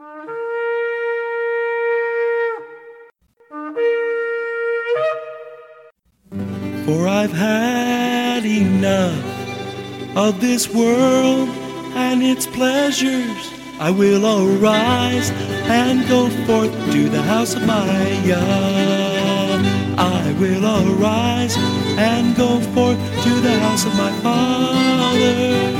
For I've had enough of this world and its pleasures. I will arise and go forth to the house of my Yah. I will arise and go forth to the house of my Father.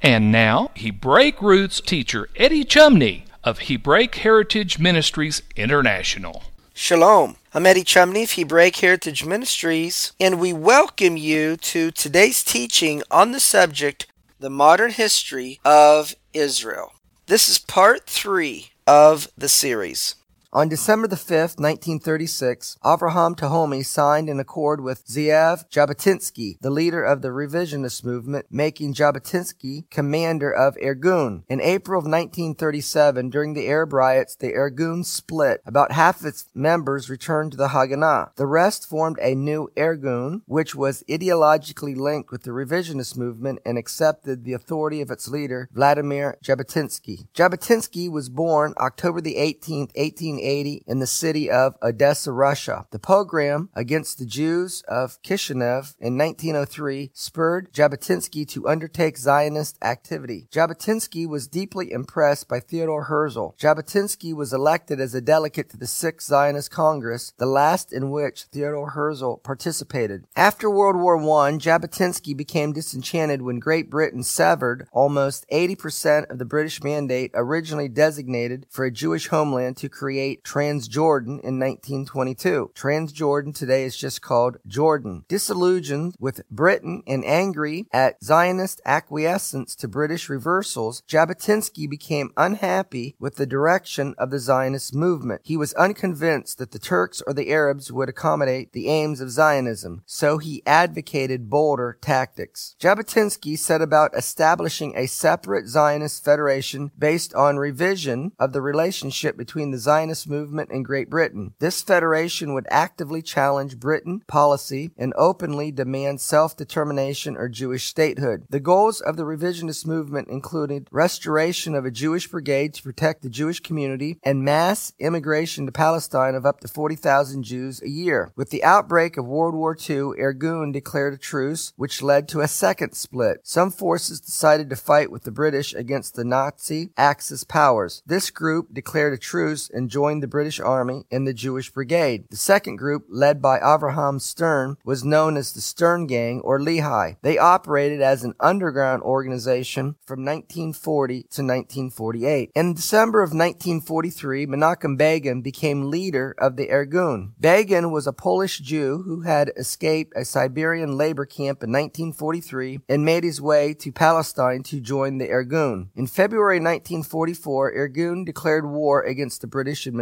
And now, Hebraic roots teacher Eddie Chumney of Hebraic Heritage Ministries International. Shalom. I'm Eddie Chumney of Hebraic Heritage Ministries, and we welcome you to today's teaching on the subject the modern history of Israel. This is part three of the series. On December the 5th, 1936, Avraham Tehomi signed an accord with Zeev Jabotinsky, the leader of the revisionist movement, making Jabotinsky commander of Irgun. In April of 1937, during the Arab riots, the Irgun split. About half of its members returned to the Haganah. The rest formed a new Irgun, which was ideologically linked with the revisionist movement and accepted the authority of its leader, Vladimir Jabotinsky. Jabotinsky was born October the 18th, 18 1880 in the city of Odessa, Russia. The pogrom against the Jews of Kishinev in 1903 spurred Jabotinsky to undertake Zionist activity. Jabotinsky was deeply impressed by Theodore Herzl. Jabotinsky was elected as a delegate to the Sixth Zionist Congress, the last in which Theodore Herzl participated. After World War I, Jabotinsky became disenchanted when Great Britain severed almost 80% of the British mandate originally designated for a Jewish homeland to create Transjordan in 1922. Transjordan today is just called Jordan. Disillusioned with Britain and angry at Zionist acquiescence to British reversals, Jabotinsky became unhappy with the direction of the Zionist movement. He was unconvinced that the Turks or the Arabs would accommodate the aims of Zionism, so he advocated bolder tactics. Jabotinsky set about establishing a separate Zionist federation based on revision of the relationship between the Zionist Movement in Great Britain. This federation would actively challenge Britain policy and openly demand self-determination or Jewish statehood. The goals of the revisionist movement included restoration of a Jewish brigade to protect the Jewish community and mass immigration to Palestine of up to 40,000 Jews a year. With the outbreak of World War II, Irgun declared a truce, which led to a second split. Some forces decided to fight with the British against the Nazi Axis powers. This group declared a truce and joined joined the British Army in the Jewish Brigade. The second group, led by Avraham Stern, was known as the Stern Gang or Lehi. They operated as an underground organization from 1940 to 1948. In December of 1943, Menachem Begin became leader of the Irgun. Begin was a Polish Jew who had escaped a Siberian labor camp in 1943 and made his way to Palestine to join the Irgun. In February 1944, Irgun declared war against the British administration.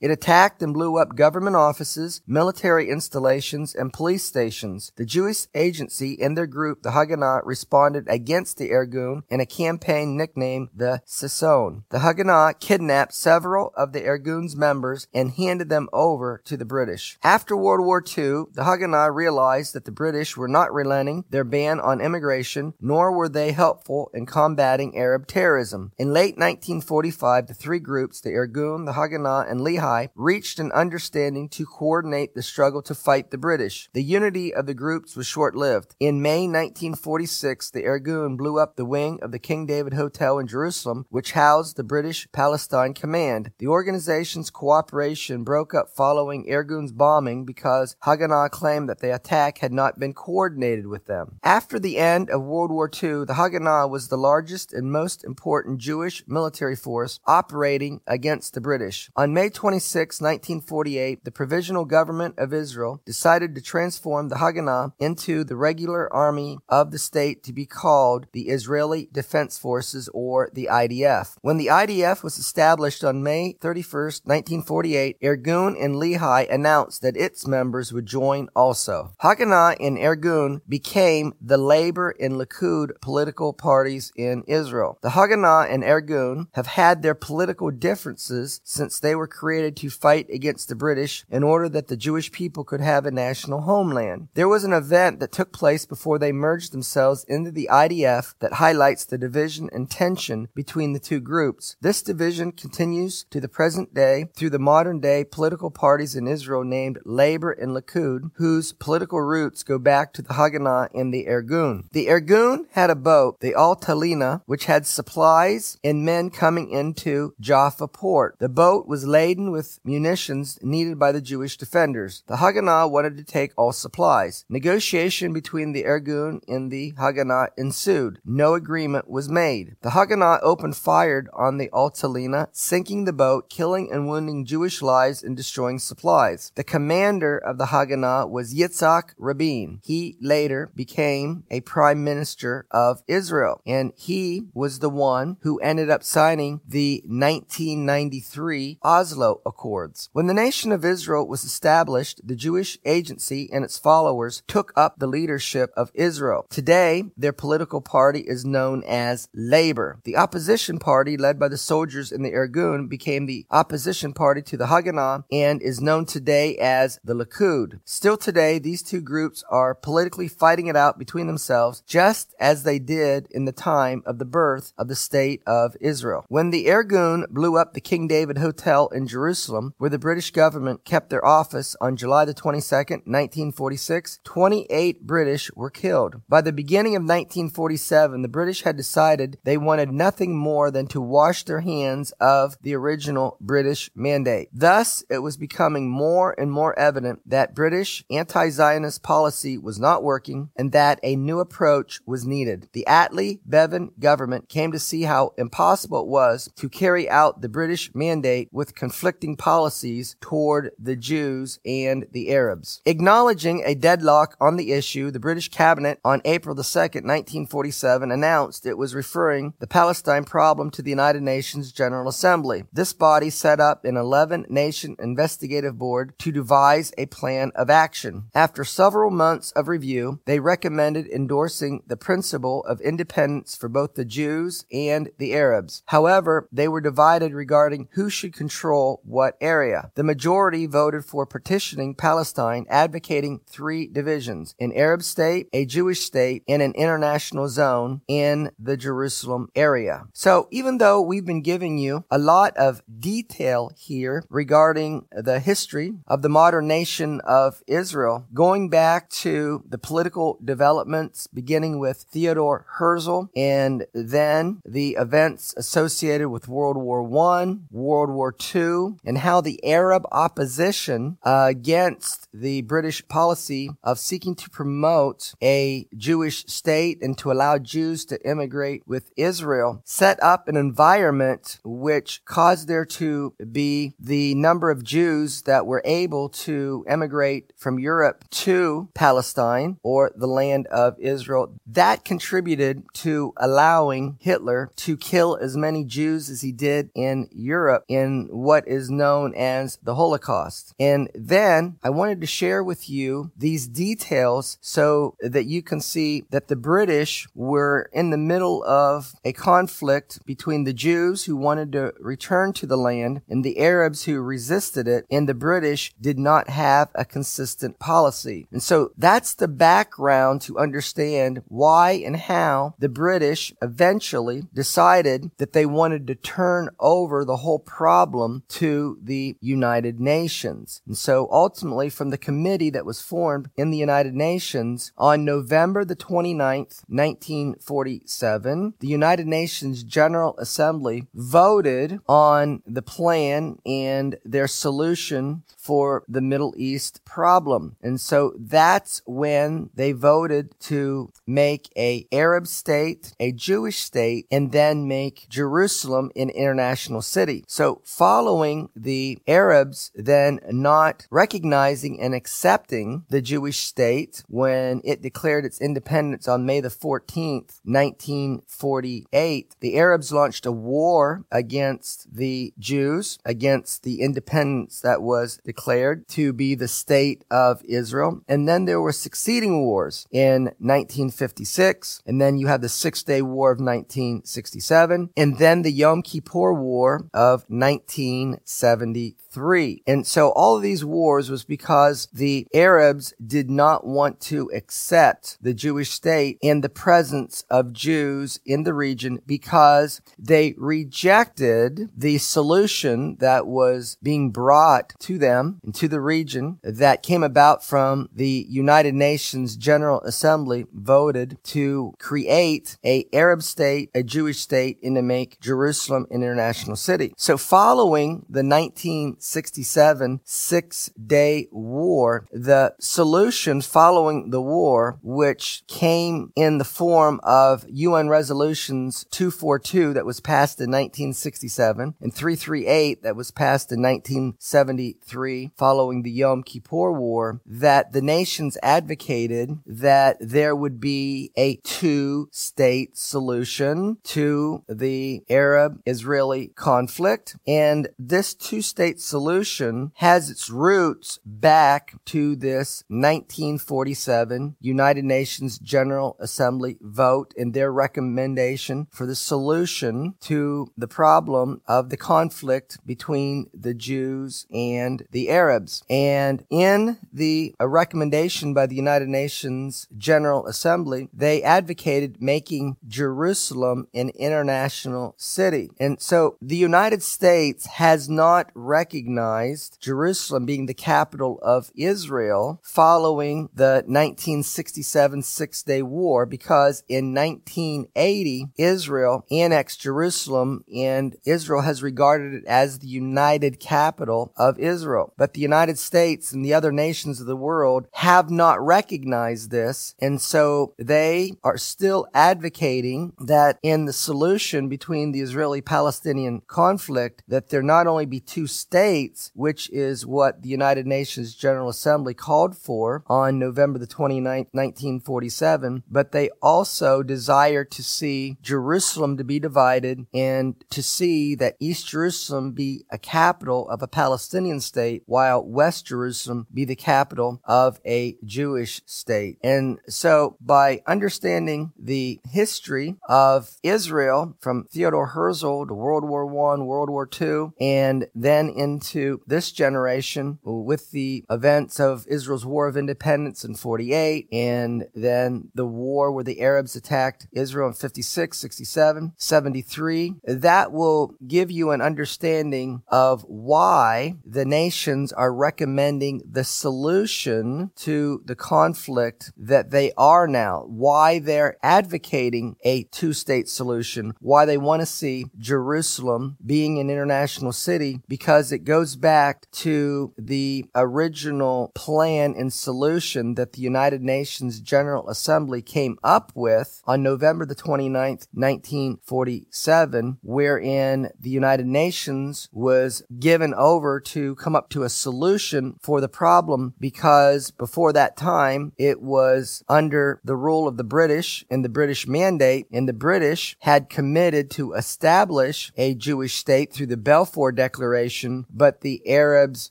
It attacked and blew up government offices, military installations, and police stations. The Jewish agency and their group, the Haganah, responded against the Irgun in a campaign nicknamed the Saison. The Haganah kidnapped several of the Irgun's members and handed them over to the British. After World War II, the Haganah realized that the British were not relenting their ban on immigration, nor were they helpful in combating Arab terrorism. In late 1945, the three groups, the Irgun, the Haganah, and Lehi reached an understanding to coordinate the struggle to fight the British. The unity of the groups was short-lived. In May 1946, the Irgun blew up the wing of the King David Hotel in Jerusalem, which housed the British Palestine Command. The organization's cooperation broke up following Irgun's bombing because Haganah claimed that the attack had not been coordinated with them. After the end of World War II, the Haganah was the largest and most important Jewish military force operating against the British. On May 26, 1948, the Provisional Government of Israel decided to transform the Haganah into the regular army of the state to be called the Israeli Defense Forces or the IDF. When the IDF was established on May 31, 1948, Irgun and Lehi announced that its members would join also. Haganah and Irgun became the Labor and Likud political parties in Israel. The Haganah and Irgun have had their political differences since they were created to fight against the British in order that the Jewish people could have a national homeland. There was an event that took place before they merged themselves into the IDF that highlights the division and tension between the two groups. This division continues to the present day through the modern day political parties in Israel named Labor and Likud, whose political roots go back to the Haganah and the Irgun. The Irgun had a boat, the Altalena, which had supplies and men coming into Jaffa port. The boat was laden with munitions needed by the Jewish defenders. The Haganah wanted to take all supplies. Negotiation between the Irgun and the Haganah ensued. No agreement was made. The Haganah opened fire on the Altalena, sinking the boat, killing and wounding Jewish lives and destroying supplies. The commander of the Haganah was Yitzhak Rabin. He later became a prime minister of Israel, and he was the one who ended up signing the 1993 Oslo Accords. When the nation of Israel was established, the Jewish agency and its followers took up the leadership of Israel. Today, their political party is known as Labor. The opposition party, led by the soldiers in the Irgun, became the opposition party to the Haganah and is known today as the Likud. Still today, these two groups are politically fighting it out between themselves, just as they did in the time of the birth of the state of Israel. When the Irgun blew up the King David Hotel in Jerusalem, where the British government kept their office on July the 22nd, 1946, 28 British were killed. By the beginning of 1947, the British had decided they wanted nothing more than to wash their hands of the original British mandate. Thus, it was becoming more and more evident that British anti-Zionist policy was not working and that a new approach was needed. The Attlee Bevin government came to see how impossible it was to carry out the British mandate with conflicting policies toward the Jews and the Arabs. Acknowledging a deadlock on the issue, the British cabinet on April the 2nd, 1947 announced it was referring the Palestine problem to the United Nations General Assembly. This body set up an 11 nation investigative board to devise a plan of action. After several months of review, they recommended endorsing the principle of independence for both the Jews and the Arabs. However, they were divided regarding who should control what area. The majority voted for partitioning Palestine, advocating three divisions an Arab state, a Jewish state, and an international zone in the Jerusalem area. So, even though we've been giving you a lot of detail here regarding the history of the modern nation of Israel, going back to the political developments beginning with Theodore Herzl and then the events associated with World War I, World War II, and how the Arab opposition against the British policy of seeking to promote a Jewish state and to allow Jews to immigrate with Israel set up an environment which caused there to be the number of Jews that were able to emigrate from Europe to Palestine or the land of Israel. That contributed to allowing Hitler to kill as many Jews as he did in Europe in what is known as the Holocaust. And then I wanted to share with you these details so that you can see that the British were in the middle of a conflict between the Jews who wanted to return to the land and the Arabs who resisted it, and the British did not have a consistent policy. And so that's the background to understand why and how the British eventually decided that they wanted to turn over the whole problem to the United Nations. And so ultimately from the committee that was formed in the United Nations on November the 29th, 1947, the United Nations General Assembly voted on the plan and their solution for the Middle East problem. And so that's when they voted to make a Arab state, a Jewish state, and then make Jerusalem an international city. So following the Arabs then not recognizing and accepting the Jewish state when it declared its independence on May the 14th, 1948, the Arabs launched a war against the Jews, against the independence that was declared to be the state of Israel. And then there were succeeding wars in 1956. And then you have the Six Day War of 1967. And then the Yom Kippur War of 1973 three. And so all of these wars was because the Arabs did not want to accept the Jewish state and the presence of Jews in the region because they rejected the solution that was being brought to them and to the region that came about from the United Nations General Assembly voted to create a Arab state, a Jewish state, and to make Jerusalem an international city. So following the 19 1967 Six Day War. The solution following the war, which came in the form of UN Resolutions 242 that was passed in 1967 and 338 that was passed in 1973 following the Yom Kippur War, that the nations advocated that there would be a two state solution to the Arab Israeli conflict. And this two state solution solution has its roots back to this 1947 United Nations General Assembly vote and their recommendation for the solution to the problem of the conflict between the Jews and the Arabs. And in the a recommendation by the United Nations General Assembly, they advocated making Jerusalem an international city. And so the United States has not recognized recognized Jerusalem being the capital of Israel following the 1967 Six Day War because in 1980, Israel annexed Jerusalem and Israel has regarded it as the united capital of Israel. But the United States and the other nations of the world have not recognized this. And so they are still advocating that in the solution between the Israeli Palestinian conflict, that there not only be two states, states, which is what the United Nations General Assembly called for on November the 29th, 1947, but they also desire to see Jerusalem to be divided and to see that East Jerusalem be a capital of a Palestinian state while West Jerusalem be the capital of a Jewish state. And so by understanding the history of Israel from Theodore Herzl to World War I, World War II, and then into into this generation with the events of Israel's War of Independence in 48 and then the war where the Arabs attacked Israel in 56, 67, 73. That will give you an understanding of why the nations are recommending the solution to the conflict that they are now, why they're advocating a two state solution, why they want to see Jerusalem being an international city because it goes back to the original plan and solution that the United Nations General Assembly came up with on November the 29th, 1947, wherein the United Nations was given over to come up to a solution for the problem because before that time it was under the rule of the British and the British mandate and the British had committed to establish a Jewish state through the Balfour Declaration, but the Arabs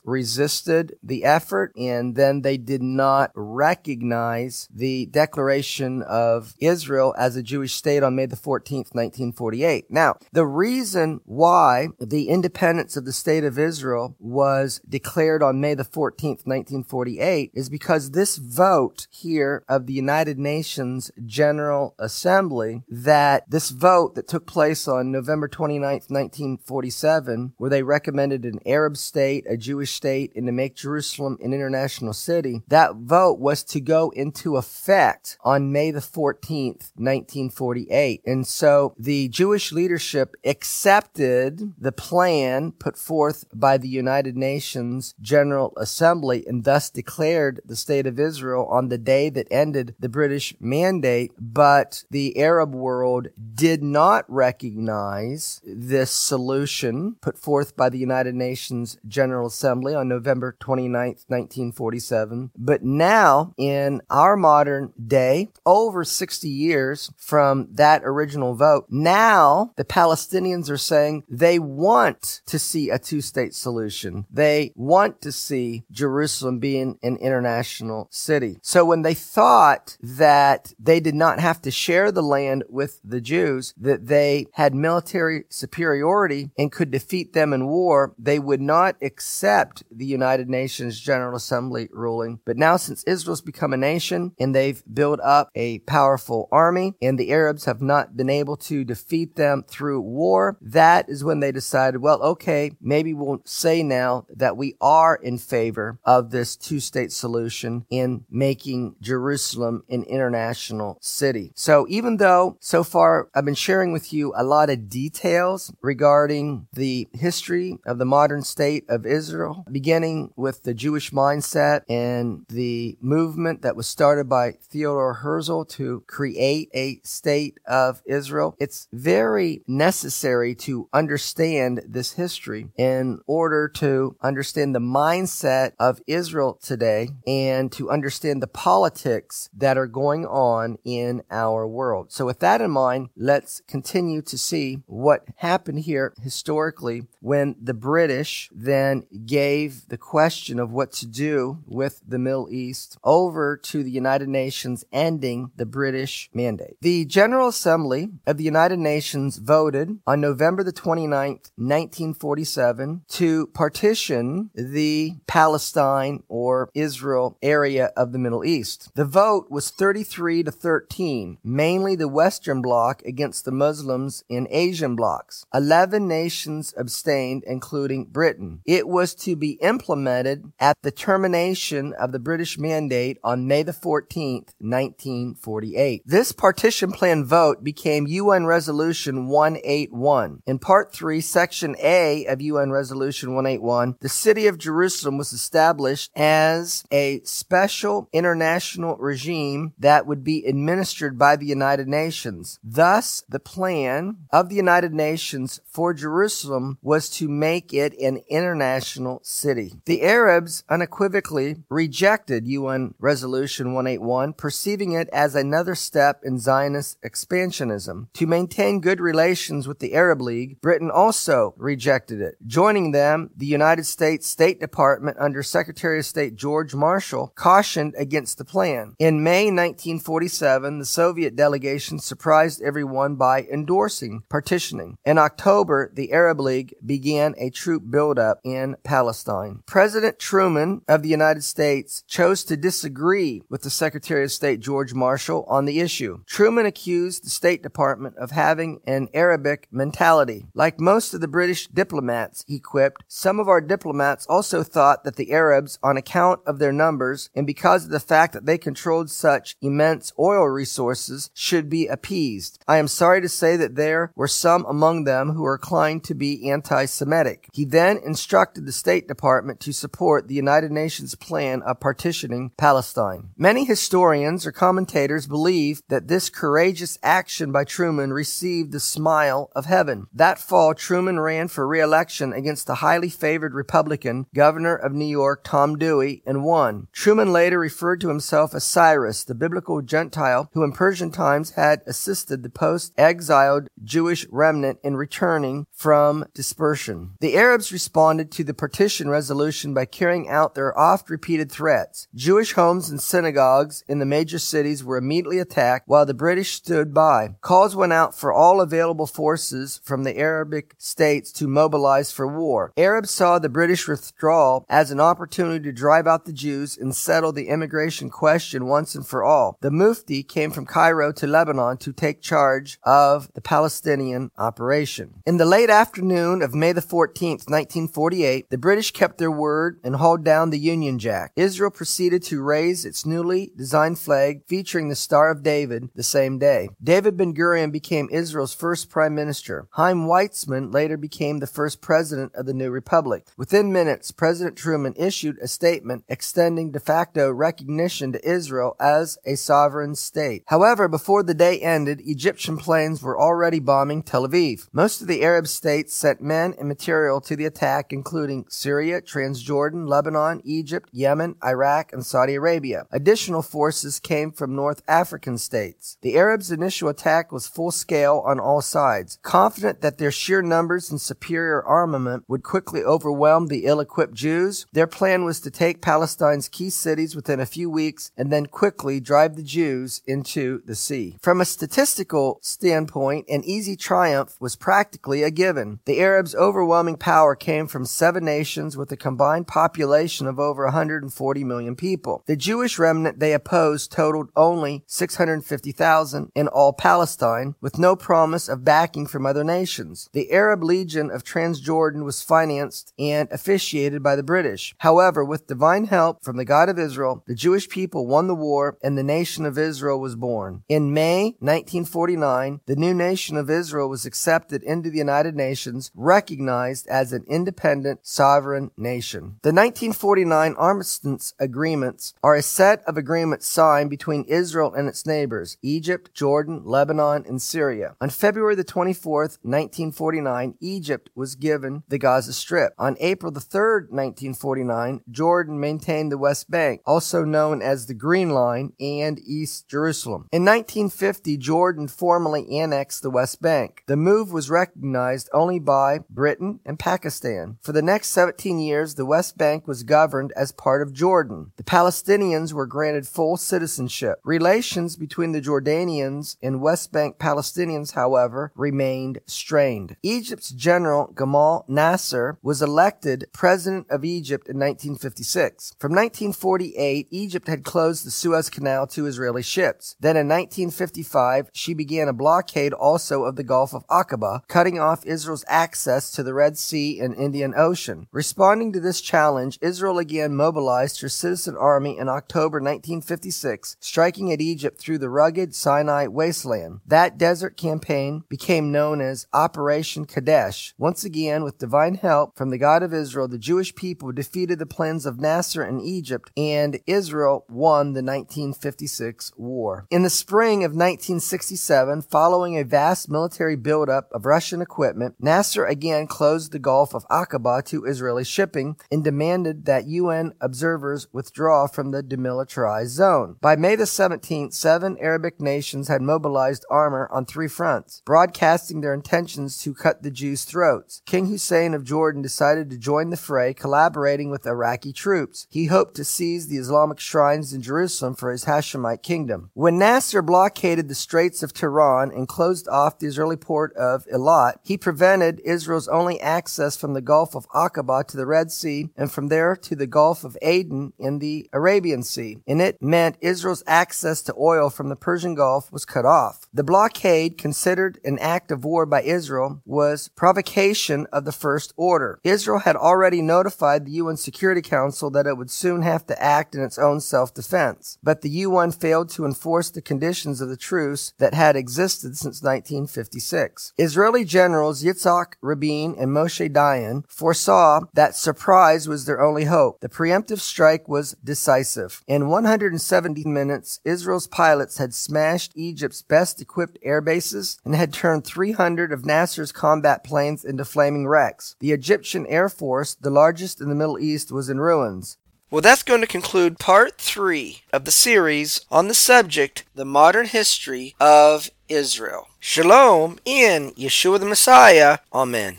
resisted the effort and then they did not recognize the declaration of Israel as a Jewish state on May the 14th, 1948. Now, the reason why the independence of the state of Israel was declared on May the 14th, 1948 is because this vote here of the United Nations General Assembly that this vote that took place on November 29th, 1947, where they recommended an Arab state, a Jewish state, and to make Jerusalem an international city, that vote was to go into effect on May the 14th, 1948. And so the Jewish leadership accepted the plan put forth by the United Nations General Assembly and thus declared the state of Israel on the day that ended the British mandate. But the Arab world did not recognize this solution put forth by the United Nations General Assembly on November 29, 1947. But now, in our modern day, over 60 years from that original vote, now the Palestinians are saying they want to see a two state solution. They want to see Jerusalem being an international city. So when they thought that they did not have to share the land with the Jews, that they had military superiority and could defeat them in war, they would not accept the United Nations General Assembly ruling. But now since Israel's become a nation and they've built up a powerful army and the Arabs have not been able to defeat them through war, that is when they decided, well, okay, maybe we'll say now that we are in favor of this two state solution in making Jerusalem an international city. So even though so far I've been sharing with you a lot of details regarding the history of the modern state of Israel, beginning with the Jewish mindset and the movement that was started by Theodore Herzl to create a state of Israel. It's very necessary to understand this history in order to understand the mindset of Israel today and to understand the politics that are going on in our world. So with that in mind, let's continue to see what happened here historically when the British then gave the question of what to do with the Middle East over to the United Nations ending the British mandate. The General Assembly of the United Nations voted on November the 29th, 1947 to partition the Palestine or Israel area of the Middle East. The vote was 33 to 13, mainly the Western Bloc against the Muslims in Asian blocs. 11 nations abstained, including Britain. It was to be implemented at the termination of the British mandate on May the 14th, 1948. This partition plan vote became UN Resolution 181. In Part 3, Section A of UN Resolution 181, the city of Jerusalem was established as a special international regime that would be administered by the United Nations. Thus, the plan of the United Nations for Jerusalem was to make it an international city. The Arabs unequivocally rejected UN Resolution 181, perceiving it as another step in Zionist expansionism. To maintain good relations with the Arab League, Britain also rejected it. Joining them, the United States State Department under Secretary of State George Marshall cautioned against the plan. In May 1947, the Soviet delegation surprised everyone by endorsing partitioning. In October, the Arab League began a troop buildup in Palestine. President Truman of the United States chose to disagree with the Secretary of State George Marshall on the issue. Truman accused the State Department of having an Arabic mentality. Like most of the British diplomats, he quipped, some of our diplomats also thought that the Arabs, on account of their numbers and because of the fact that they controlled such immense oil resources, should be appeased. I am sorry to say that there were some among them who were inclined to be anti-Semitic. He then instructed the State Department to support the United Nations plan of partitioning Palestine. Many historians or commentators believe that this courageous action by Truman received the smile of heaven. That fall, Truman ran for re-election against the highly favored Republican governor of New York, Tom Dewey, and won. Truman later referred to himself as Cyrus, the biblical Gentile who in Persian times had assisted the post-exiled Jewish remnant in returning from dispersion. The Arabs responded to the partition resolution by carrying out their oft-repeated threats. Jewish homes and synagogues in the major cities were immediately attacked while the British stood by. Calls went out for all available forces from the Arabic states to mobilize for war. Arabs saw the British withdrawal as an opportunity to drive out the Jews and settle the immigration question once and for all. The Mufti came from Cairo to Lebanon to take charge of the Palestinian operation. In the late afternoon of May the 14th, 1948, the British kept their word and hauled down the Union Jack. Israel proceeded to raise its newly designed flag featuring the Star of David the same day. David Ben Gurion became Israel's first prime minister. Chaim Weizmann later became the first president of the new republic. Within minutes, President Truman issued a statement extending de facto recognition to Israel as a sovereign state. However, before the day ended, Egyptian planes were already bombing Tel Aviv. Most of the Arab States sent men and material to the attack, including Syria, Transjordan, Lebanon, Egypt, Yemen, Iraq, and Saudi Arabia. Additional forces came from North African states. The Arabs' initial attack was full scale on all sides. Confident that their sheer numbers and superior armament would quickly overwhelm the ill equipped Jews, their plan was to take Palestine's key cities within a few weeks and then quickly drive the Jews into the sea. From a statistical standpoint, an easy triumph was practically a given. The Arabs' overwhelming power came from seven nations with a combined population of over 140 million people. The Jewish remnant they opposed totaled only 650,000 in all Palestine, with no promise of backing from other nations. The Arab Legion of Transjordan was financed and officiated by the British. However, with divine help from the God of Israel, the Jewish people won the war and the nation of Israel was born. In May 1949, the new nation of Israel was accepted into the United Nations, recognized as an independent sovereign nation. The 1949 armistice agreements are a set of agreements signed between Israel and its neighbors, Egypt, Jordan, Lebanon, and Syria. On February the 24th, 1949, Egypt was given the Gaza Strip. On April the 3rd, 1949, Jordan maintained the West Bank, also known as the Green Line, and East Jerusalem. In 1950, Jordan formally annexed the West Bank. The move was recognized only by Britain and Pakistan. For the next 17 years, the West Bank was governed as part of Jordan. The Palestinians were granted full citizenship. Relations between the Jordanians and West Bank Palestinians, however, remained strained. Egypt's general Gamal Nasser was elected president of Egypt in 1956. From 1948, Egypt had closed the Suez Canal to Israeli ships. Then in 1955, she began a blockade also of the Gulf of Aqaba, cutting off Israel's access to the Red Sea and Indian Ocean. Responding to this challenge, Israel again mobilized her citizen army in October 1956, striking at Egypt through the rugged Sinai wasteland. That desert campaign became known as Operation Kadesh. Once again, with divine help from the God of Israel, the Jewish people defeated the plans of Nasser in Egypt, and Israel won the 1956 war. In the spring of 1967, following a vast military buildup of Russian equipment, Nasser again closed the Gulf of Aqaba to Israeli shipping and demanded that UN observers withdraw from the demilitarized zone. By May the 17th, seven Arabic nations had mobilized armor on three fronts, broadcasting their intentions to cut the Jews' throats. King Hussein of Jordan decided to join the fray, collaborating with Iraqi troops. He hoped to seize the Islamic shrines in Jerusalem for his Hashemite kingdom. When Nasser blockaded the Straits of Tiran and closed off the Israeli port of Eilat, he prevented Israel's only access from the Gulf of Aqaba to the Red Sea and from there to the Gulf of Aden in the Arabian Sea. And it meant Israel's access to oil from the Persian Gulf was cut off. The blockade, considered an act of war by Israel, was provocation of the first order. Israel had already notified the UN Security Council that it would soon have to act in its own self-defense, but the UN failed to enforce the conditions of the truce that had existed since 1956. Israeli generals Yitzhak Rabin and Moshe Dayan foresaw that surprise was their only hope. The preemptive strike was decisive. In 170 minutes, Israel's pilots had smashed Egypt's best equipped air bases and had turned 300 of Nasser's combat planes into flaming wrecks. The Egyptian Air Force, the largest in the Middle East, was in ruins. Well, that's going to conclude part three of the series on the subject, the modern history of Israel. Shalom in Yeshua the Messiah. Amen.